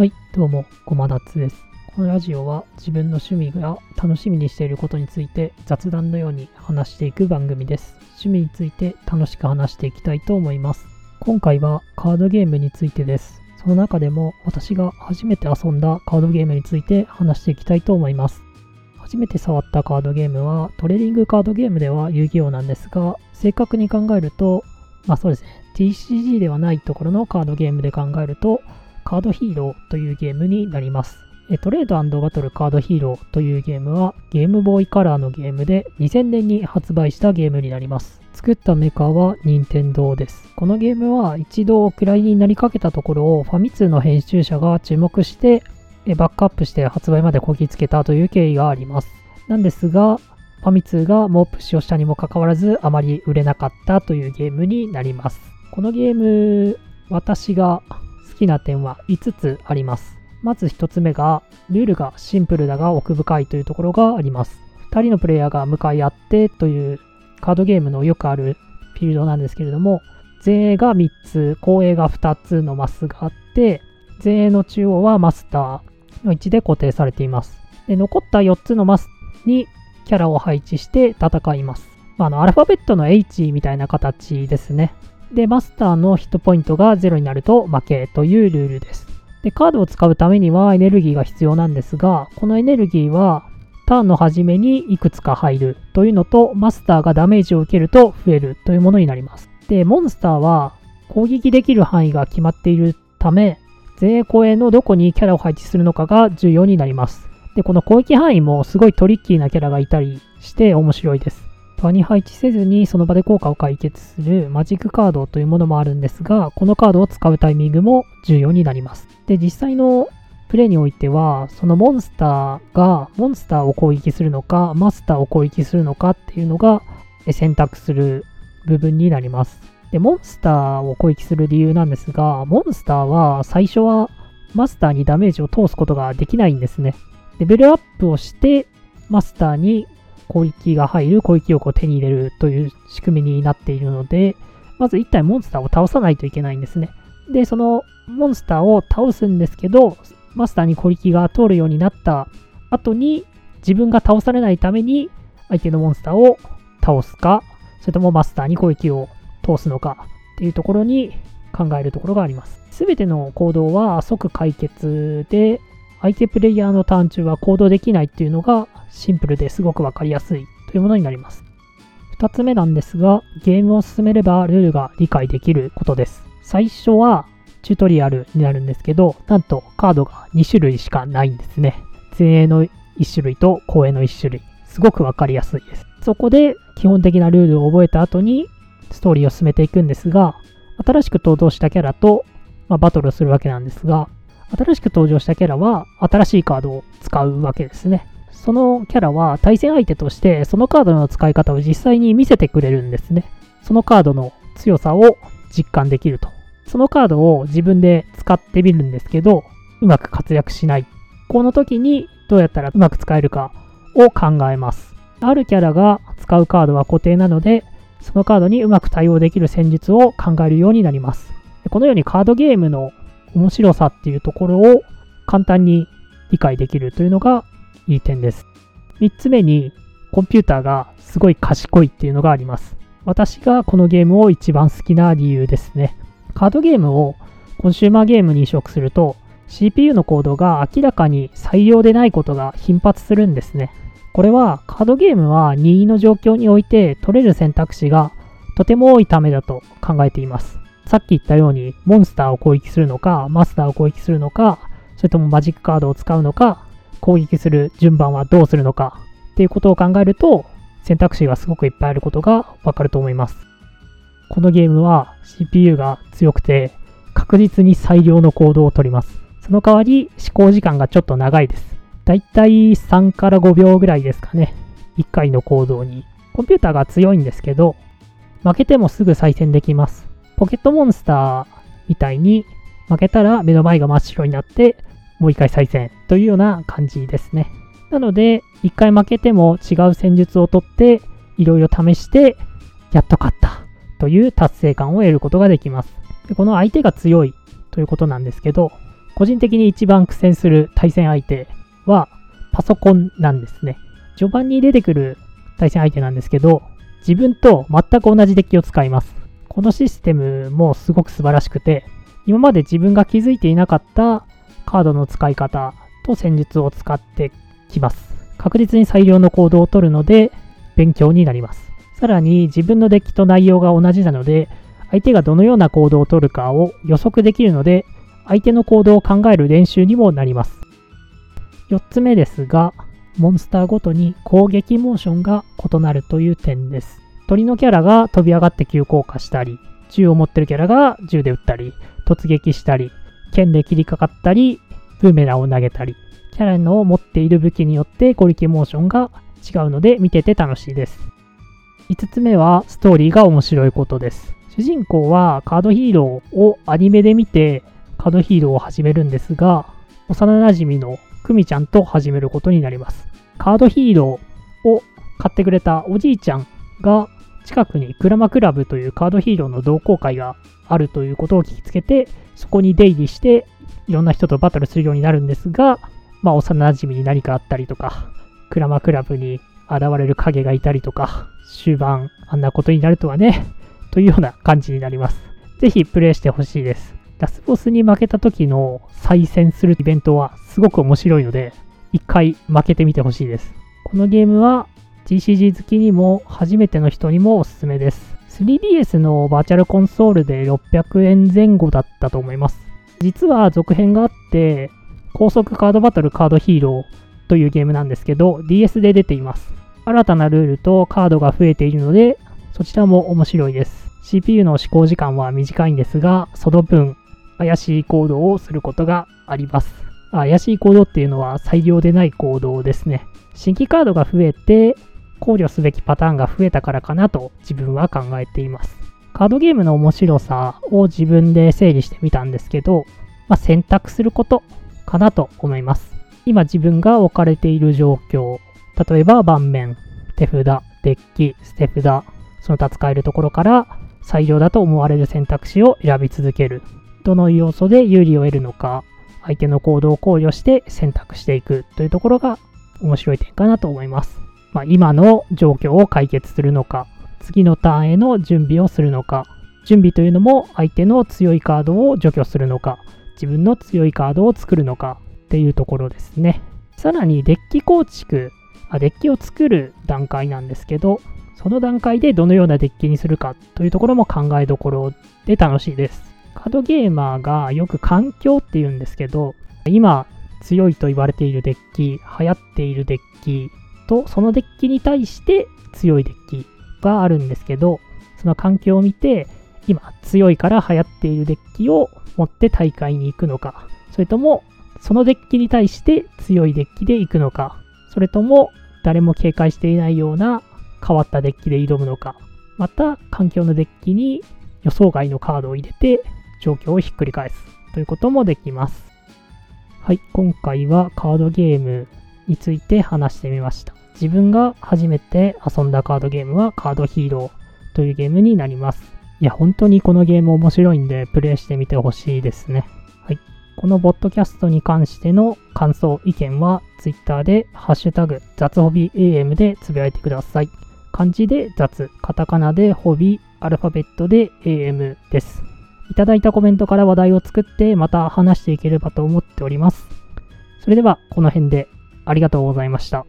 はい、どうも、ごまだつです。このラジオは自分の趣味が楽しみにしていることについて雑談のように話していく番組です。趣味について楽しく話していきたいと思います。今回はカードゲームについてです。その中でも私が初めて遊んだカードゲームについて話していきたいと思います。初めて触ったカードゲームはトレーディングカードゲームでは遊戯王なんですが、正確に考えると、まあそうですね、TCG ではないところのカードゲームで考えると、カードヒーローというゲームになります。トレードバトルカードヒーローというゲームはゲームボーイカラーのゲームで2000年に発売したゲームになります。作ったメーカーは任天堂です。このゲームは一度お蔵入りになりかけたところをファミ通の編集者が注目してバックアップして発売までこぎつけたという経緯があります。なんですが、ファミ通が猛プッシュをしたにもかかわらずあまり売れなかったというゲームになります。このゲーム、私がきな点は5つあります。まず1つ目が、ルールがシンプルだが奥深いというところがあります。2人のプレイヤーが向かい合ってというカードゲームのよくあるフィールドなんですけれども、前衛が3つ、後衛が2つのマスがあって、前衛の中央はマスターの位置で固定されています。で残った4つのマスにキャラを配置して戦います。まあ、あのアルファベットの H みたいな形ですね。で、マスターのヒットポイントが0になると負けというルールです。で、カードを使うためにはエネルギーが必要なんですが、このエネルギーはターンの初めにいくつか入るというのと、マスターがダメージを受けると増えるというものになります。で、モンスターは攻撃できる範囲が決まっているため、前衛後衛のどこにキャラを配置するのかが重要になります。で、この攻撃範囲もすごいトリッキーなキャラがいたりして面白いです。場に配置せずにその場で効果を解決するマジックカードというものもあるんですが、このカードを使うタイミングも重要になります。で、実際のプレイにおいては、そのモンスターがモンスターを攻撃するのか、マスターを攻撃するのかっていうのが選択する部分になります。で、モンスターを攻撃する理由なんですが、モンスターは最初はマスターにダメージを通すことができないんですね。レベルアップをして、マスターに攻撃が入る攻撃力を手に入れるという仕組みになっているので、まず1体モンスターを倒さないといけないんですね。で、そのモンスターを倒すんですけど、マスターに攻撃が通るようになった後に、自分が倒されないために相手のモンスターを倒すか、それともマスターに攻撃を通すのかっていうところに考えるところがあります。すべての行動は即解決で、相手プレイヤーのターン中は行動できないっていうのがシンプルですごくわかりやすいというものになります。2つ目なんですが、ゲームを進めればルールが理解できることです。最初はチュートリアルになるんですけど、なんとカードが2種類しかないんですね。前衛の1種類と後衛の1種類。すごくわかりやすいです。そこで基本的なルールを覚えた後にストーリーを進めていくんですが、新しく登場したキャラと、まあ、バトルをするわけなんですが、新しく登場したキャラは新しいカードを使うわけですね。そのキャラは対戦相手としてそのカードの使い方を実際に見せてくれるんですね。そのカードの強さを実感できると。そのカードを自分で使ってみるんですけど、うまく活躍しない。この時にどうやったらうまく使えるかを考えます。あるキャラが使うカードは固定なので、そのカードにうまく対応できる戦術を考えるようになります。このようにカードゲームの面白さっていうところを簡単に理解できるというのがいい点です。3つ目にコンピューターがすごい賢いっていうのがあります。私がこのゲームを一番好きな理由ですね。カードゲームをコンシューマーゲームに移植すると CPU のコードが明らかに採用でないことが頻発するんですね。これはカードゲームは任意の状況において取れる選択肢がとても多いためだと考えています。さっき言ったように、モンスターを攻撃するのか、マスターを攻撃するのか、それともマジックカードを使うのか、攻撃する順番はどうするのか、っていうことを考えると、選択肢がすごくいっぱいあることがわかると思います。このゲームは CPU が強くて、確実に最良の行動をとります。その代わり、思考時間がちょっと長いです。だいたい3から5秒ぐらいですかね。1回の行動に。コンピューターが強いんですけど、負けてもすぐ再戦できます。ポケットモンスターみたいに負けたら目の前が真っ白になってもう一回再戦というような感じですね。なので、一回負けても違う戦術をとっていろいろ試してやっと勝ったという達成感を得ることができます。でこの相手が強いということなんですけど、個人的に一番苦戦する対戦相手はパソコンなんですね。序盤に出てくる対戦相手なんですけど、自分と全く同じデッキを使います。このシステムもすごく素晴らしくて、今まで自分が気づいていなかったカードの使い方と戦術を使ってきます。確実に最良の行動をとるので勉強になります。さらに自分のデッキと内容が同じなので、相手がどのような行動をとるかを予測できるので、相手の行動を考える練習にもなります。4つ目ですが、モンスターごとに攻撃モーションが異なるという点です。鳥のキャラが飛び上がって急降下したり、銃を持ってるキャラが銃で撃ったり、突撃したり、剣で切りかかったり、ブーメランを投げたり、キャラの持っている武器によって攻撃モーションが違うので見てて楽しいです。5つ目はストーリーが面白いことです。主人公はカードヒーローをアニメで見てカードヒーローを始めるんですが、幼馴染のクミちゃんと始めることになります。カードヒーローを買ってくれたおじいちゃんが近くにクラマクラブというカードヒーローの同好会があるということを聞きつけて、そこに出入りしていろんな人とバトルするようになるんですが、まあ、幼馴染に何かあったりとか、クラマクラブに現れる影がいたりとか、終盤あんなことになるとはね、というような感じになります。ぜひプレイしてほしいです。ラスボスに負けた時の再戦するイベントはすごく面白いので、一回負けてみてほしいです。このゲームは GCG 好きにも初めての人にもおすすめです。3DS のバーチャルコンソールで600円前後だったと思います。実は続編があって、高速カードバトルカードヒーローというゲームなんですけど、DS で出ています。新たなルールとカードが増えているので、そちらも面白いです。CPU の試行時間は短いんですが、その分、怪しい行動をすることがあります。怪しい行動っていうのは採用でない行動ですね。新規カードが増えて、考慮すべきパターンが増えたからかなと自分は考えています。カードゲームの面白さを自分で整理してみたんですけど、まあ、選択することかなと思います。今自分が置かれている状況、例えば盤面、手札、デッキ、捨て札、その他使えるところから最良だと思われる選択肢を選び続ける。どの要素で有利を得るのか、相手の行動を考慮して選択していくというところが面白い点かなと思います。まあ、今の状況を解決するのか、次のターンへの準備をするのか、準備というのも相手の強いカードを除去するのか、自分の強いカードを作るのかっていうところですね。さらにデッキ構築、あデッキを作る段階なんですけど、その段階でどのようなデッキにするかというところも考えどころで楽しいです。カードゲーマーがよく環境って言うんですけど、今強いと言われているデッキ、流行っているデッキと、そのデッキに対して強いデッキがあるんですけど、その環境を見て、今強いから流行っているデッキを持って大会に行くのか、それともそのデッキに対して強いデッキで行くのか、それとも誰も警戒していないような変わったデッキで挑むのか、また環境のデッキに予想外のカードを入れて状況をひっくり返すということもできます。はい、今回はカードゲームについて話してみました。自分が初めて遊んだカードゲームはカードヒーローというゲームになります。いや、本当にこのゲーム面白いんでプレイしてみてほしいですね。はい。このボッドキャストに関しての感想、意見は Twitter でハッシュタグ雑ホビ AM でつぶやいてください。漢字で雑、カタカナでホビ、アルファベットで AM です。いただいたコメントから話題を作ってまた話していければと思っております。それではこの辺でありがとうございました。